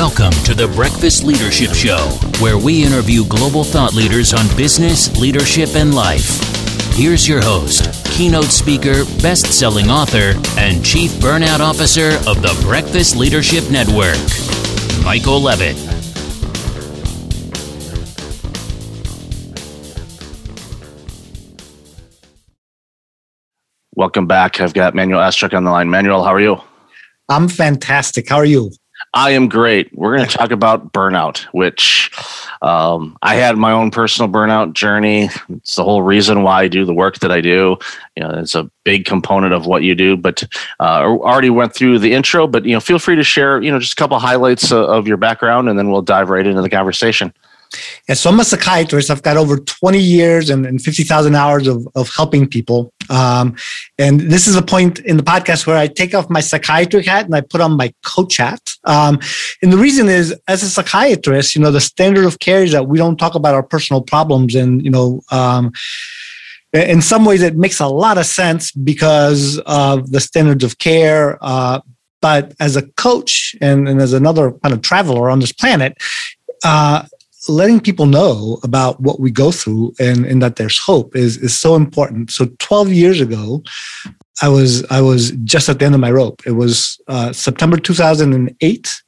Welcome to the Breakfast Leadership Show, where we interview global thought leaders on business, leadership, and life. Here's your host, keynote speaker, best selling author, and chief burnout officer of the Breakfast Leadership Network, Michael Levitt. Welcome back. I've got Manuel Astruc on the line. Manuel, how are you? I'm fantastic. How are you? I am great. We're going to talk about burnout, which um, I had my own personal burnout journey. It's the whole reason why I do the work that I do. You know, it's a big component of what you do. But uh, already went through the intro. But you know, feel free to share. You know, just a couple highlights of, of your background, and then we'll dive right into the conversation. Yeah, so I'm a psychiatrist. I've got over 20 years and, and 50,000 hours of, of helping people. Um, and this is a point in the podcast where I take off my psychiatric hat and I put on my coach hat. Um, and the reason is, as a psychiatrist, you know, the standard of care is that we don't talk about our personal problems. And, you know, um, in some ways, it makes a lot of sense because of the standards of care. Uh, but as a coach and, and as another kind of traveler on this planet, uh, letting people know about what we go through and, and that there's hope is, is so important. So 12 years ago, I was I was just at the end of my rope. It was uh, September 2008,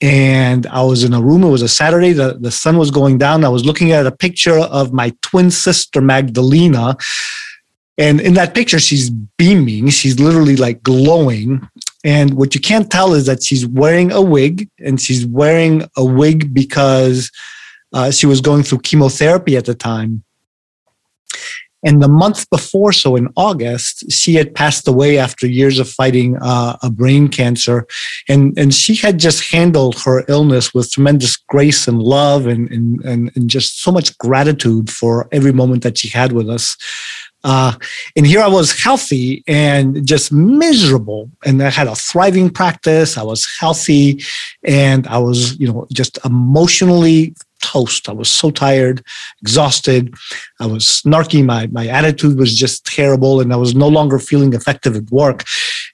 and I was in a room. It was a Saturday. The, the sun was going down. I was looking at a picture of my twin sister Magdalena, and in that picture, she's beaming. She's literally like glowing. And what you can't tell is that she's wearing a wig, and she's wearing a wig because uh, she was going through chemotherapy at the time. And the month before, so in August, she had passed away after years of fighting uh, a brain cancer. And, and she had just handled her illness with tremendous grace and love and, and, and, and just so much gratitude for every moment that she had with us. Uh, and here I was healthy and just miserable. And I had a thriving practice. I was healthy and I was, you know, just emotionally toast. I was so tired, exhausted. I was snarky. My, my attitude was just terrible and I was no longer feeling effective at work.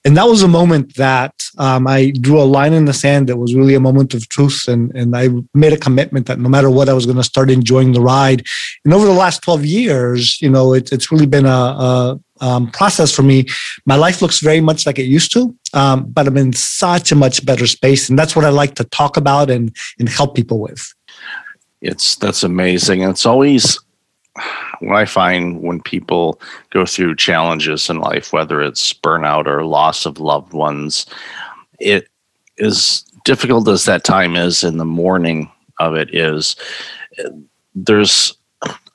And that was a moment that um, I drew a line in the sand that was really a moment of truth. And, and I made a commitment that no matter what, I was going to start enjoying the ride. And over the last 12 years, you know, it, it's really been a, a um, process for me. My life looks very much like it used to, um, but I'm in such a much better space. And that's what I like to talk about and, and help people with it's that's amazing. And it's always what i find when people go through challenges in life whether it's burnout or loss of loved ones it is difficult as that time is in the mourning of it is there's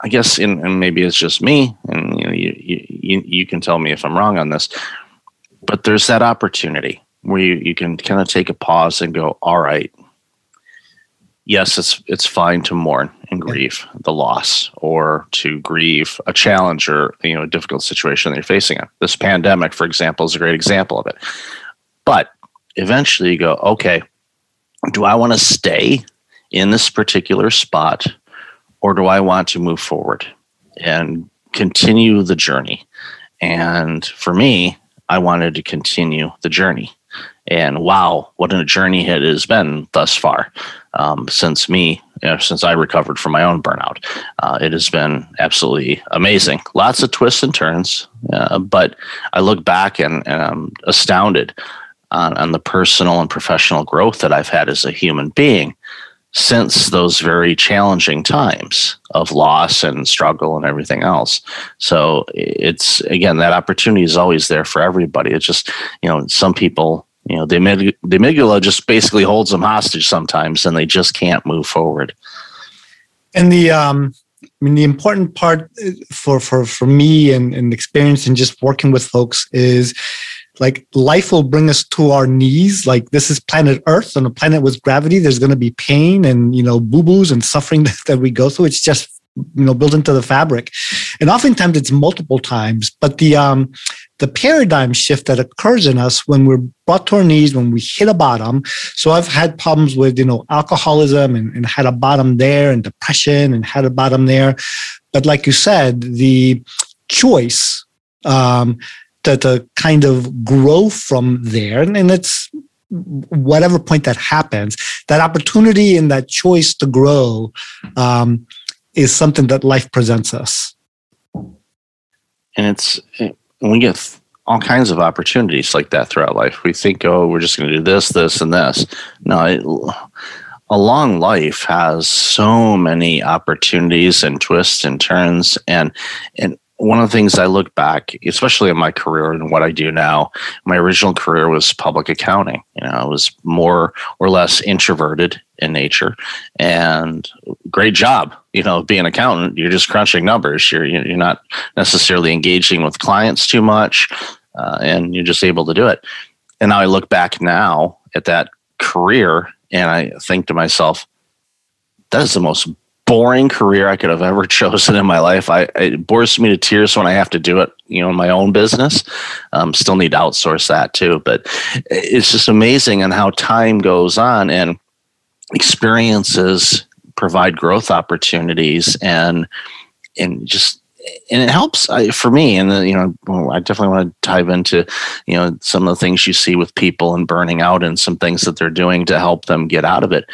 i guess in, and maybe it's just me and you know you, you you can tell me if i'm wrong on this but there's that opportunity where you, you can kind of take a pause and go all right yes, it's it's fine to mourn and grieve the loss or to grieve a challenge or you know a difficult situation that you're facing. This pandemic, for example, is a great example of it. But eventually you go, okay, do I want to stay in this particular spot or do I want to move forward and continue the journey? And for me, I wanted to continue the journey. And wow, what a journey it has been thus far um, since me, you know, since I recovered from my own burnout. Uh, it has been absolutely amazing. Lots of twists and turns, uh, but I look back and, and I'm astounded on, on the personal and professional growth that I've had as a human being since those very challenging times of loss and struggle and everything else. So it's again that opportunity is always there for everybody. It's just you know some people you know the, amygdala, just basically holds them hostage sometimes and they just can't move forward. And the um i mean the important part for for for me and, and experience and just working with folks is like life will bring us to our knees. Like this is planet earth. On a planet with gravity there's going to be pain and you know boo-boos and suffering that, that we go through. It's just you know built into the fabric and oftentimes it's multiple times but the um the paradigm shift that occurs in us when we're brought to our knees when we hit a bottom so i've had problems with you know alcoholism and, and had a bottom there and depression and had a bottom there but like you said the choice um to, to kind of grow from there and, and it's whatever point that happens, that opportunity and that choice to grow um, is something that life presents us. And it's we get all kinds of opportunities like that throughout life. We think, oh, we're just going to do this, this, and this. No, it, a long life has so many opportunities and twists and turns, and and one of the things I look back, especially in my career and what I do now, my original career was public accounting. You know, I was more or less introverted in nature, and great job. You know, being an accountant, you're just crunching numbers. You're you're not necessarily engaging with clients too much, uh, and you're just able to do it. And now I look back now at that career, and I think to myself, that is the most boring career I could have ever chosen in my life. I it bores me to tears when I have to do it, you know, in my own business. Um, still need to outsource that too, but it's just amazing and how time goes on and experiences provide growth opportunities and and just and it helps uh, for me and you know i definitely want to dive into you know some of the things you see with people and burning out and some things that they're doing to help them get out of it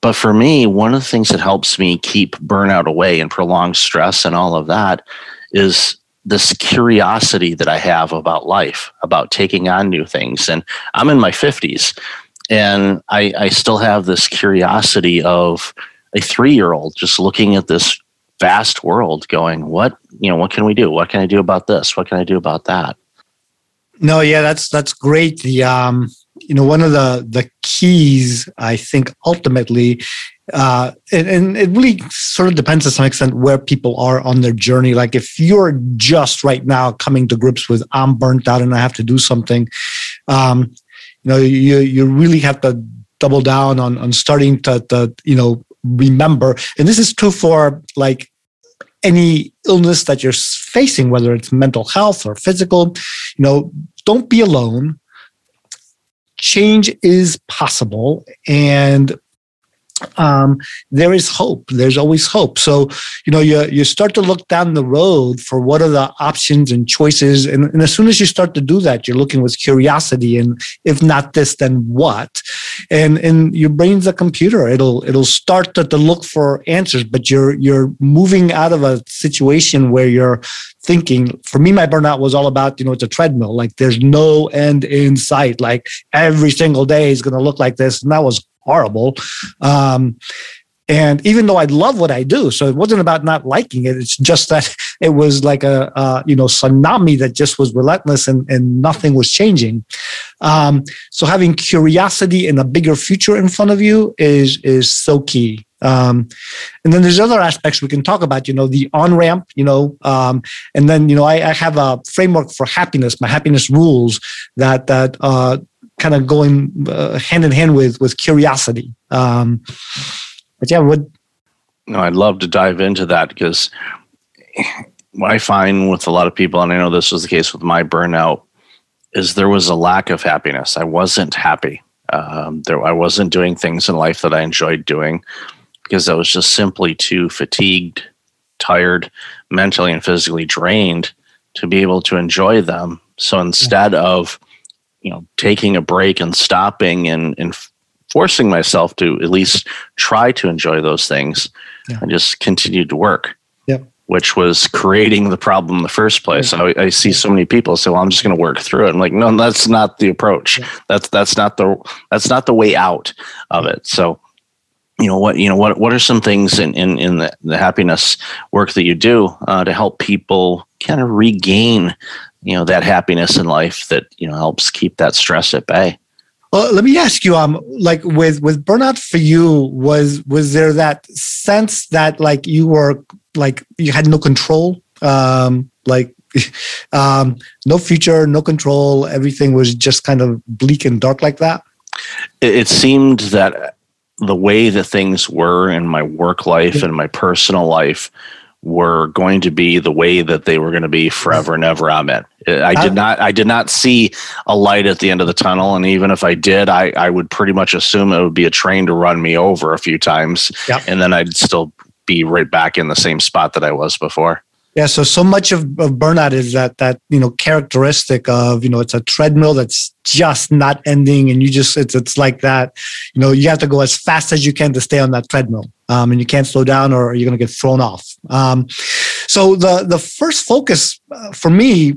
but for me, one of the things that helps me keep burnout away and prolonged stress and all of that is this curiosity that I have about life, about taking on new things. And I'm in my 50s and I, I still have this curiosity of a three year old just looking at this vast world going, what, you know, what can we do? What can I do about this? What can I do about that? No, yeah, that's that's great. The um you know one of the the keys i think ultimately uh, and, and, it really sort of depends to some extent where people are on their journey like if you're just right now coming to grips with i'm burnt out and i have to do something um, you know you you really have to double down on on starting to, to you know remember. And this is true for like any illness that you're facing whether it's mental health or physical you know don't be alone. Change is possible. And um, there is hope. There's always hope. So, you know, you, you start to look down the road for what are the options and choices. And, and as soon as you start to do that, you're looking with curiosity and if not this, then what? And, and your brain's a computer. It'll, it'll start to, to look for answers, but you're, you're moving out of a situation where you're thinking for me my burnout was all about you know it's a treadmill like there's no end in sight like every single day is going to look like this and that was horrible. Um, and even though I love what I do, so it wasn't about not liking it. It's just that it was like a, a you know tsunami that just was relentless and, and nothing was changing. Um, so having curiosity and a bigger future in front of you is is so key. Um, and then there's other aspects we can talk about, you know, the on ramp, you know, um, and then, you know, I, I, have a framework for happiness, my happiness rules that, that, uh, kind of going uh, hand in hand with with curiosity. Um, but yeah, what? No, I'd love to dive into that because what I find with a lot of people, and I know this was the case with my burnout, is there was a lack of happiness. I wasn't happy. Um, there, I wasn't doing things in life that I enjoyed doing because I was just simply too fatigued, tired, mentally and physically drained to be able to enjoy them. So instead of you know taking a break and stopping and and forcing myself to at least try to enjoy those things yeah. and just continued to work. Yep. which was creating the problem in the first place. I, I, see so many people say well i'm just going to work through it. I'm like no that's not the approach. Yeah. that's that's not the that's not the way out of it. So you know what you know what what are some things in in, in the, the happiness work that you do uh, to help people kind of regain you know that happiness in life that you know helps keep that stress at bay. Well let me ask you um like with with burnout for you was was there that sense that like you were like you had no control? Um like um no future no control everything was just kind of bleak and dark like that? It, it seemed that the way that things were in my work life and my personal life were going to be the way that they were going to be forever and ever. Amen. Uh, I did not. I did not see a light at the end of the tunnel, and even if I did, I, I would pretty much assume it would be a train to run me over a few times, yep. and then I'd still be right back in the same spot that I was before. Yeah, so so much of, of burnout is that that you know characteristic of you know it's a treadmill that's just not ending, and you just it's it's like that. You know, you have to go as fast as you can to stay on that treadmill, um, and you can't slow down or you're going to get thrown off. Um, so the the first focus uh, for me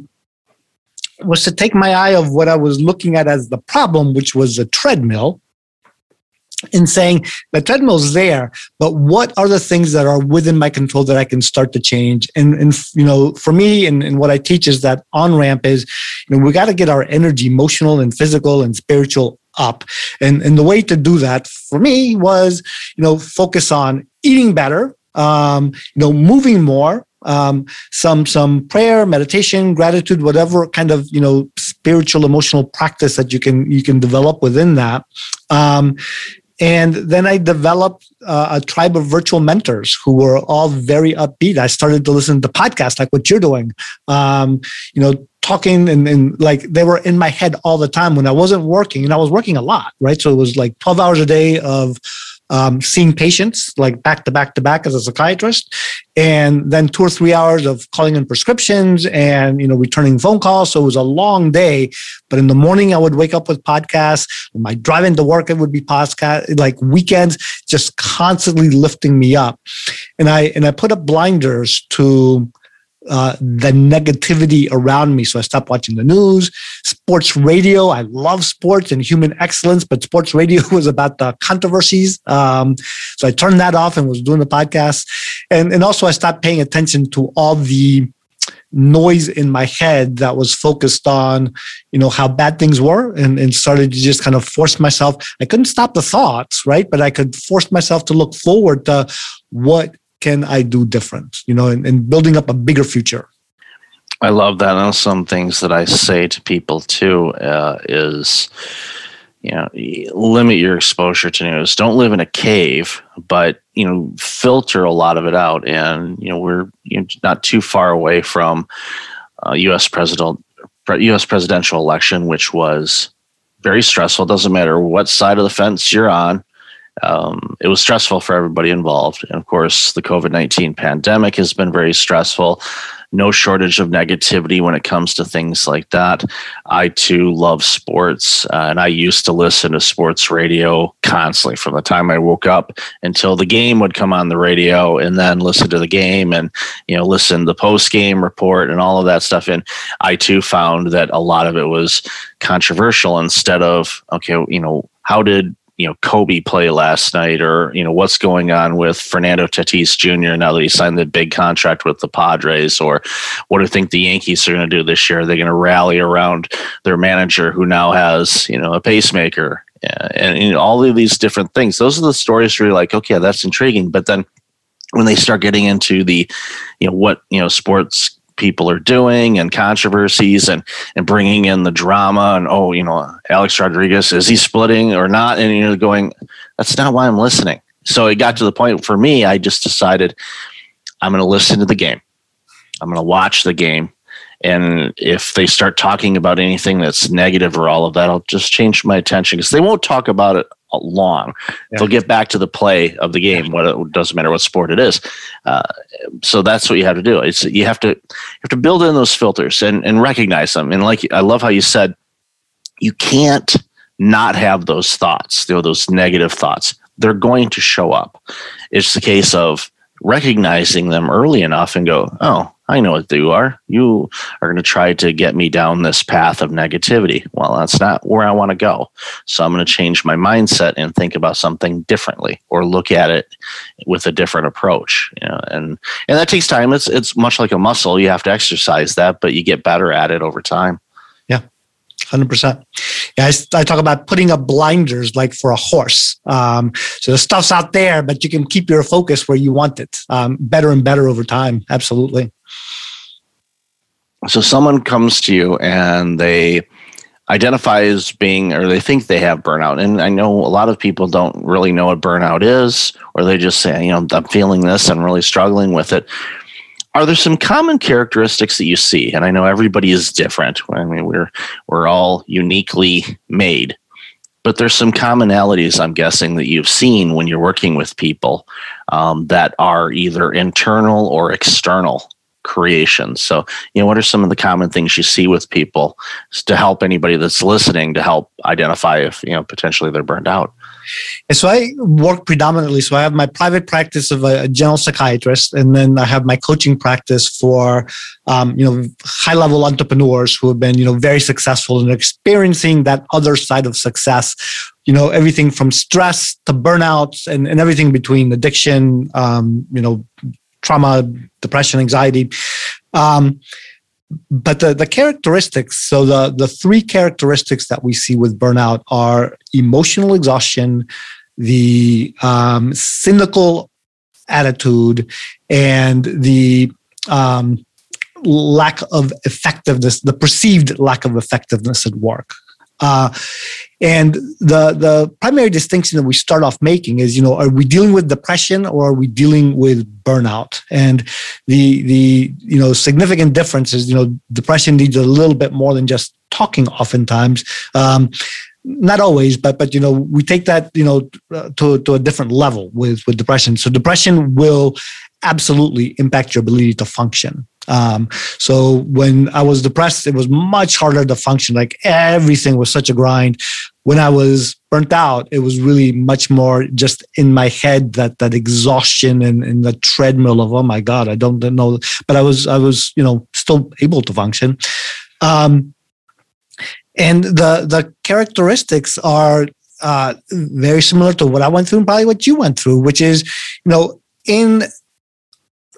was to take my eye of what I was looking at as the problem, which was a treadmill, in saying the treadmill's there, but what are the things that are within my control that I can start to change? And, and you know, for me and, and what I teach is that on ramp is, you know, we got to get our energy, emotional and physical and spiritual up. And, and the way to do that for me was, you know, focus on eating better, um, you know, moving more, um, some some prayer, meditation, gratitude, whatever kind of you know spiritual, emotional practice that you can you can develop within that. Um, and then I developed uh, a tribe of virtual mentors who were all very upbeat. I started to listen to podcasts like what you're doing, um, you know, talking and, and like they were in my head all the time when I wasn't working, and I was working a lot, right? So it was like 12 hours a day of um, seeing patients like back to back to back as a psychiatrist, and then two or three hours of calling in prescriptions and you know returning phone calls. So it was a long day. But in the morning, I would wake up with podcasts. My drive into work, it would be podcast. Like weekends, just constantly lifting me up, and I and I put up blinders to uh, the negativity around me. So I stopped watching the news, sports radio. I love sports and human excellence, but sports radio was about the controversies. Um, so I turned that off and was doing the podcast. And, and also I stopped paying attention to all the noise in my head that was focused on, you know, how bad things were and, and started to just kind of force myself. I couldn't stop the thoughts, right? But I could force myself to look forward to what can I do different? You know, and, and building up a bigger future. I love that. And some things that I say to people too uh, is, you know, limit your exposure to news. Don't live in a cave, but you know, filter a lot of it out. And you know, we're you know, not too far away from uh, U.S. president, U.S. presidential election, which was very stressful. It doesn't matter what side of the fence you're on um, it was stressful for everybody involved. And of course, the COVID 19 pandemic has been very stressful. No shortage of negativity when it comes to things like that. I too love sports, uh, and I used to listen to sports radio constantly from the time I woke up until the game would come on the radio, and then listen to the game and you know listen to the post game report and all of that stuff. And I too found that a lot of it was controversial instead of okay, you know, how did you know Kobe play last night, or you know what's going on with Fernando Tatis Jr. now that he signed the big contract with the Padres, or what do you think the Yankees are going to do this year? Are they going to rally around their manager who now has you know a pacemaker, and, and all of these different things? Those are the stories where you're like, okay, that's intriguing, but then when they start getting into the you know what you know sports people are doing and controversies and and bringing in the drama and oh you know Alex Rodriguez is he splitting or not? And you're going that's not why I'm listening. So it got to the point for me I just decided I'm going to listen to the game. I'm going to watch the game. And if they start talking about anything that's negative or all of that I'll just change my attention because they won't talk about it long. Yeah. They'll get back to the play of the game. What it doesn't matter what sport it is. Uh, so that's what you have to do. It's you have to you have to build in those filters and and recognize them. And like I love how you said, you can't not have those thoughts. You know those negative thoughts. They're going to show up. It's the case of recognizing them early enough and go, oh, I know what you are. You are going to try to get me down this path of negativity. Well, that's not where I want to go. So I'm going to change my mindset and think about something differently or look at it with a different approach. You know, and and that takes time. It's it's much like a muscle. You have to exercise that, but you get better at it over time. Yeah. 100%. Yeah, I, I, talk about putting up blinders like for a horse. Um, so the stuff's out there, but you can keep your focus where you want it um, better and better over time. Absolutely. So someone comes to you and they identify as being, or they think they have burnout. And I know a lot of people don't really know what burnout is, or they just say, you know, I'm feeling this, I'm really struggling with it. Are there some common characteristics that you see? And I know everybody is different. I mean, we're we're all uniquely made, but there's some commonalities I'm guessing that you've seen when you're working with people um, that are either internal or external creation. So, you know, what are some of the common things you see with people to help anybody that's listening to help identify if, you know, potentially they're burned out? So I work predominantly. So I have my private practice of a, general psychiatrist, and then I have my coaching practice for, um, you know, high level entrepreneurs who have been, you know, very successful and experiencing that other side of success. You know, everything from stress to burnouts and, and everything between addiction, um, you know, trauma, depression, anxiety. Um, but the, the characteristics so the, the three characteristics that we see with burnout are emotional exhaustion the um, cynical attitude and the um, lack of effectiveness the perceived lack of effectiveness at work uh, and the the primary distinction that we start off making is, you know, are we dealing with depression or are we dealing with burnout? And the the you know significant difference is, you know, depression needs a little bit more than just talking. Oftentimes. Um, not always, but but you know we take that you know to to a different level with with depression. So depression will absolutely impact your ability to function. Um, so when I was depressed, it was much harder to function. Like everything was such a grind. When I was burnt out, it was really much more just in my head that that exhaustion and, and the treadmill of oh my god, I don't know. But I was I was you know still able to function. Um, and the the characteristics are uh, very similar to what I went through and probably what you went through, which is you know in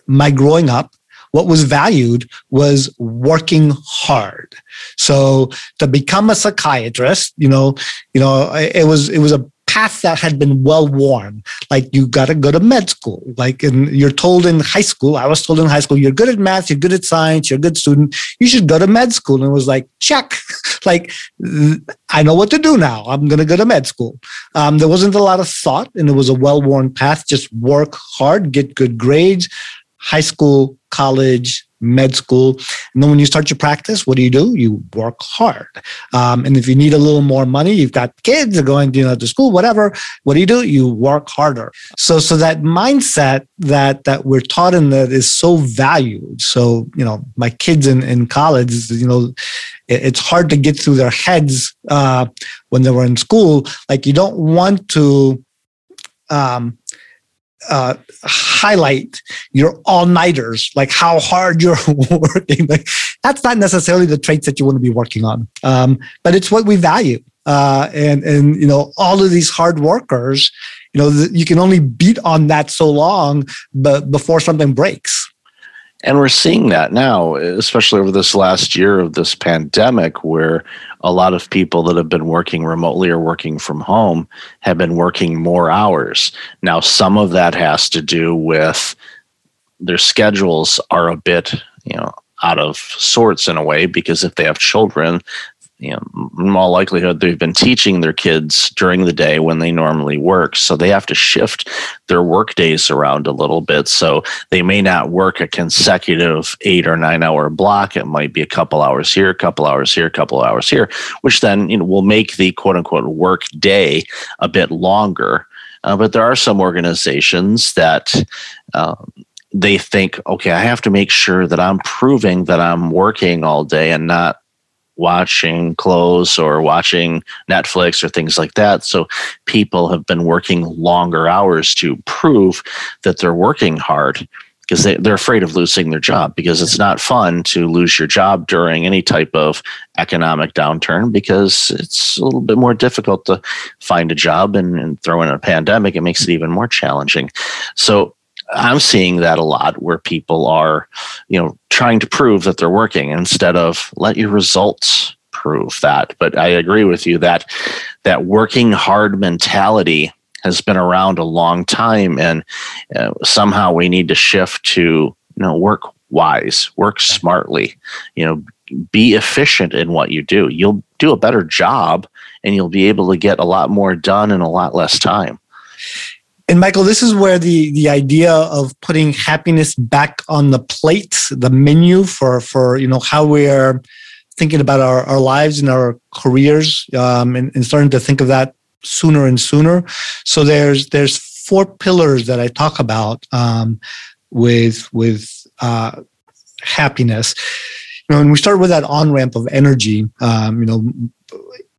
my growing up what was valued was working hard. So to become a psychiatrist, you know, you know, it was it was a path that had been well worn. Like you got to go to med school. Like and you're told in high school, I was told in high school, you're good at math, you're good at science, you're a good student. You should go to med school. And it was like check. like I know what to do now. I'm going to go to med school. Um, there wasn't a lot of thought, and it was a well worn path. Just work hard, get good grades, high school, college, med school. And then when you start your practice, what do you do? You work hard. Um, and if you need a little more money, you've got kids are going you know, to school, whatever. What do you do? You work harder. So, so that mindset that that we're taught in that is so valued. So, you know, my kids in, in college, you know, it's hard to get through their heads uh, when they were in school. Like you don't want to um, uh, highlight your all nighters, like how hard you're working. Like, that's not necessarily the traits that you want to be working on, um, but it's what we value. Uh, and and you know all of these hard workers, you know you can only beat on that so long, but before something breaks. And we're seeing that now, especially over this last year of this pandemic, where a lot of people that have been working remotely or working from home have been working more hours. Now, some of that has to do with their schedules are a bit, you know, out of sorts in a way because if they have children, you know, in all likelihood, they've been teaching their kids during the day when they normally work. So they have to shift their work days around a little bit. So they may not work a consecutive eight or nine hour block. It might be a couple hours here, a couple hours here, a couple hours here, which then you know, will make the quote unquote work day a bit longer. Uh, but there are some organizations that um, they think, okay, I have to make sure that I'm proving that I'm working all day and not watching clothes or watching Netflix or things like that. So people have been working longer hours to prove that they're working hard because they, they're afraid of losing their job because it's not fun to lose your job during any type of economic downturn because it's a little bit more difficult to find a job and, and throw in a pandemic. It makes it even more challenging. So I'm seeing that a lot where people are, you know, trying to prove that they're working instead of let your results prove that. But I agree with you that that working hard mentality has been around a long time, and uh, somehow we need to shift to you know work wise, work smartly, you know, be efficient in what you do. You'll do a better job, and you'll be able to get a lot more done in a lot less time and Michael, this is where the the idea of putting happiness back on the plate, the menu for for you know how we're thinking about our, our lives and our careers, um, and, and starting to think of that sooner and sooner. So there's there's four pillars that I talk about um, with with uh, happiness. You know, and we start with that on ramp of energy. Um, you know,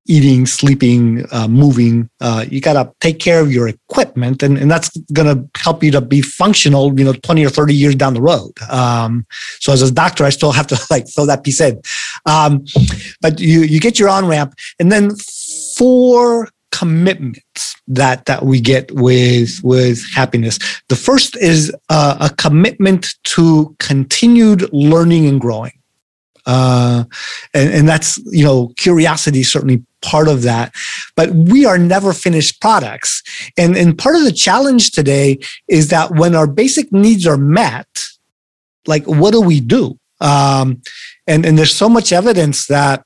eating, sleeping, uh, moving. Uh, you got to take care of your equipment, and, and that's going to help you to be functional, you know, 20 or 30 years down the road. Um, so as a doctor, I still have to like throw that piece in. Um, but you, you get your on ramp, and then four commitments that that we get with with happiness the first is uh, a commitment to continued learning and growing uh, and, and that's you know curiosity is certainly part of that. But we are never finished products. And and part of the challenge today is that when our basic needs are met like what do we do? Um, and and there's so much evidence that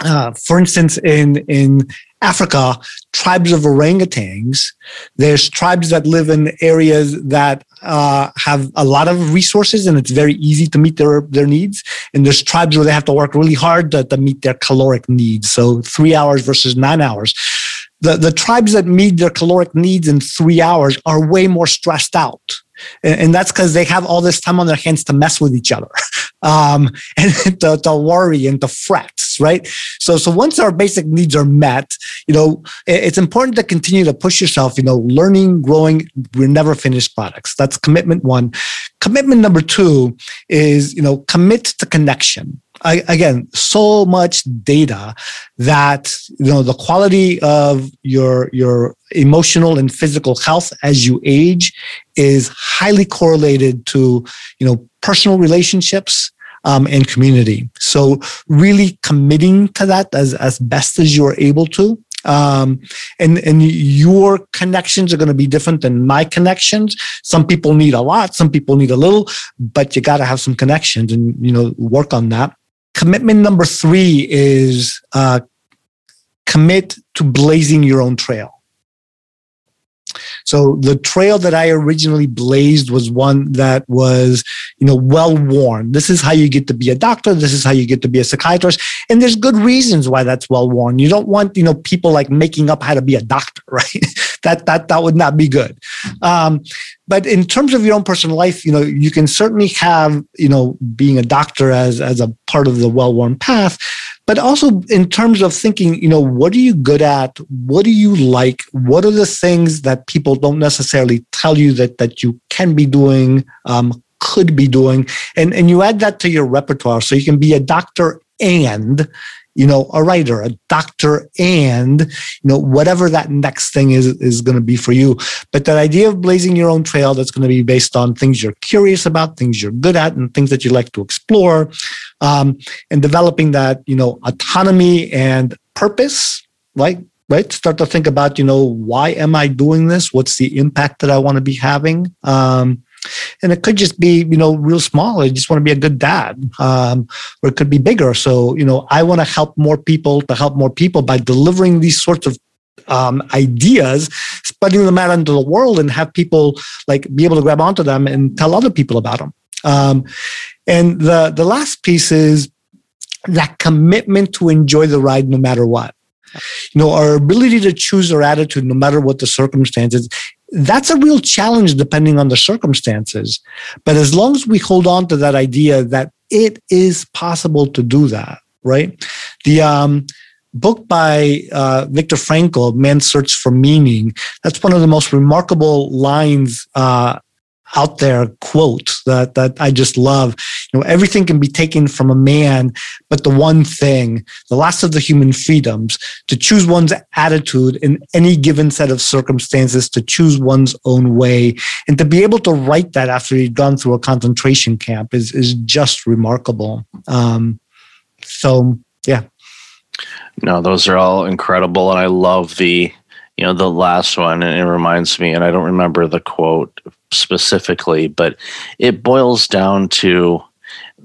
uh, for instance in in Africa, tribes of orangutans. There's tribes that live in areas that uh, have a lot of resources and it's very easy to meet their, their needs. And there's tribes where they have to work really hard to, to meet their caloric needs. So three hours versus nine hours. The, the tribes that meet their caloric needs in three hours are way more stressed out. And, that's because they have all this time on their hands to mess with each other. Um, and to, to, worry and to fret right? So so once our basic needs are met you know it's important to continue to push yourself you know learning growing we're never finished products. That's commitment one. Commitment number two is you know commit to connection Again, so much data that you know the quality of your your emotional and physical health as you age is highly correlated to you know personal relationships um, and community. So really committing to that as as best as you are able to. Um, and and your connections are going to be different than my connections. Some people need a lot, some people need a little, but you got to have some connections and you know work on that. Commitment number three is uh, commit to blazing your own trail. So the trail that I originally blazed was one that was, you know, well worn. This is how you get to be a doctor. This is how you get to be a psychiatrist. And there's good reasons why that's well worn. You don't want, you know, people like making up how to be a doctor, right? That that that would not be good. Um, but in terms of your own personal life, you know, you can certainly have, you know, being a doctor as as a part of the well-worn path, but also in terms of thinking, you know, what are you good at? What do you like? What are the things that people don't necessarily tell you that that you can be doing, um, could be doing, and and you add that to your repertoire, so you can be a doctor and you know, a writer, a doctor, and, you know, whatever that next thing is, is going to be for you. But that idea of blazing your own trail that's going to be based on things you're curious about, things you're good at, and things that you like to explore, um, and developing that, you know, autonomy and purpose, right? Right. Start to think about, you know, why am I doing this? What's the impact that I want to be having? Um, and it could just be you know real small. I just want to be a good dad um, or it could be bigger. So you know i want to help more people to help more people by delivering these sorts of um, ideas spreading them out into the world and have people like be able to grab onto them and tell other people about them um, and the the last piece is that commitment to enjoy the ride no matter what. You know our ability to choose our attitude no matter what the circumstances that's a real challenge depending on the circumstances. But as long as we hold on to that idea that it is possible to do that, right? The um, book by uh, Viktor Frankl, Man's Search for Meaning, that's one of the most remarkable lines uh, out there quote that that I just love. You know, everything can be taken from a man, but the one thing, the last of the human freedoms, to choose one's attitude in any given set of circumstances, to choose one's own way, and to be able to write that after you've gone through a concentration camp is is just remarkable. Um, so yeah. No, those are all incredible, and I love the you know the last one and it reminds me and i don't remember the quote specifically but it boils down to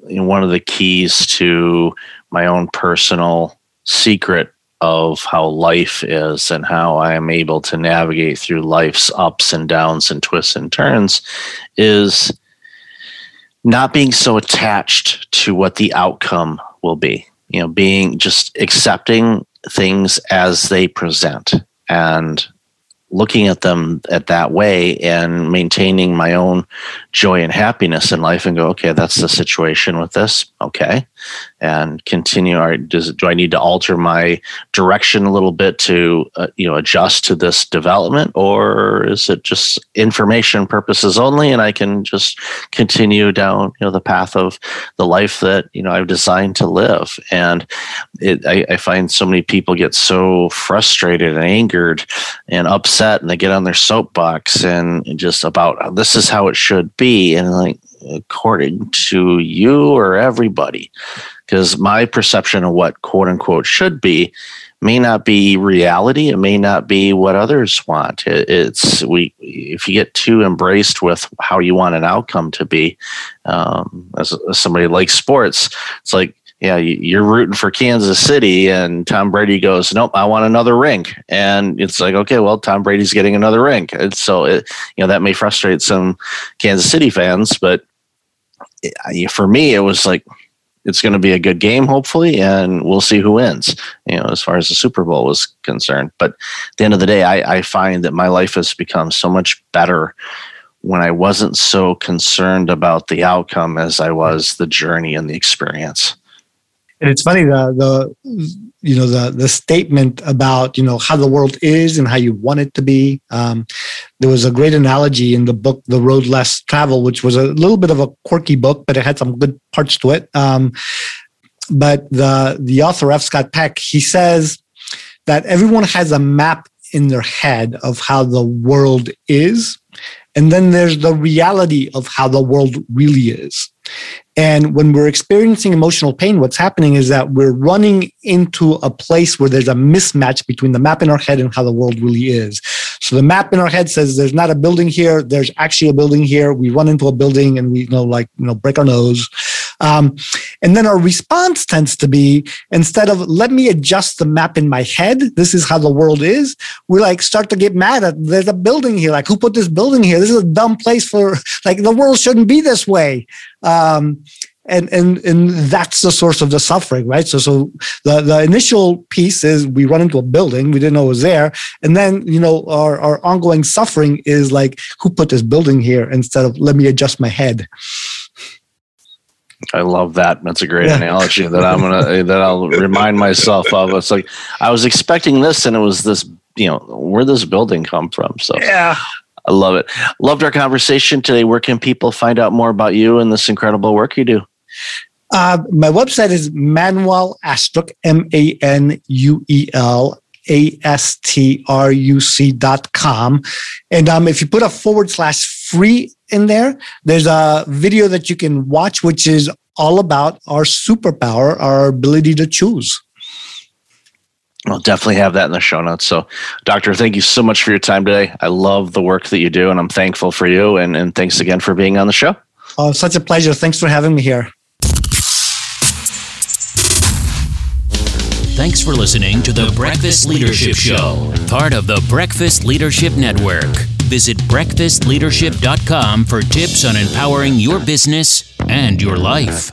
one of the keys to my own personal secret of how life is and how i am able to navigate through life's ups and downs and twists and turns is not being so attached to what the outcome will be. You know being just accepting things as they present and looking at them at that way and maintaining my own joy and happiness in life and go okay that's the situation with this. Okay. And continue or does do i need to alter my direction a little bit to uh, you know adjust to this development? Or is it just information purposes only and i can just continue down you know the path of the life that you know i've designed to live? And it, I, I find so many people get so frustrated and angered and upset and they get on their soapbox and just about this is how it should be. And like according to you or everybody because my perception of what quote unquote should be may not be reality. It may not be what others want. It, it's we if you get too embraced with how you want an outcome to be um, as, as somebody likes sports it's like yeah, you're rooting for Kansas City, and Tom Brady goes, "Nope, I want another ring." And it's like, okay, well, Tom Brady's getting another ring, and so it, you know that may frustrate some Kansas City fans, but eh, it, for me, it was like it's going to be a good game, hopefully, and we'll see who wins. You know, as far as the Super Bowl was concerned. But at the end of the day, I, I find that my life has become so much better when I wasn't so concerned about the outcome as I was the journey and the experience. And it's funny the the you know the the statement about you know how the world is and how you want it to be. Um, there was a great analogy in the book The Road Less Travel, which was a little bit of a quirky book, but it had some good parts to it. Um, but the the author F. Scott Peck he says that everyone has a map in their head of how the world is, and then there's the reality of how the world really is. And when we're experiencing emotional pain, what's happening is that we're running into a place where there's a mismatch between the map in our head and how the world really is. So the map in our head says there's not a building here. There's actually a building here. We run into a building and we you know like you know break our nose. Um, and then our response tends to be instead of let me adjust the map in my head, this is how the world is, we like start to get mad at there's a building here. Like, who put this building here? This is a dumb place for like the world shouldn't be this way. Um, and and and that's the source of the suffering right so so the the initial piece is we run into a building we didn't know it was there and then you know our our ongoing suffering is like who put this building here instead of let me adjust my head I love that. That's a great yeah. analogy that I'm gonna that I'll remind myself of. It's like I was expecting this, and it was this. You know, where this building come from? So yeah, I love it. Loved our conversation today. Where can people find out more about you and this incredible work you do? Uh, my website is Manuel Astruc, M A N U E L A S T R U C dot com. And um, if you put a forward slash free in there. There's a video that you can watch, which is all about our superpower, our ability to choose. I'll definitely have that in the show notes. So, Doctor, thank you so much for your time today. I love the work that you do, and I'm thankful for you. And, and thanks again for being on the show. Oh, such a pleasure. Thanks for having me here. Thanks for listening to the Breakfast Leadership Show, part of the Breakfast Leadership Network. Visit breakfastleadership.com for tips on empowering your business and your life.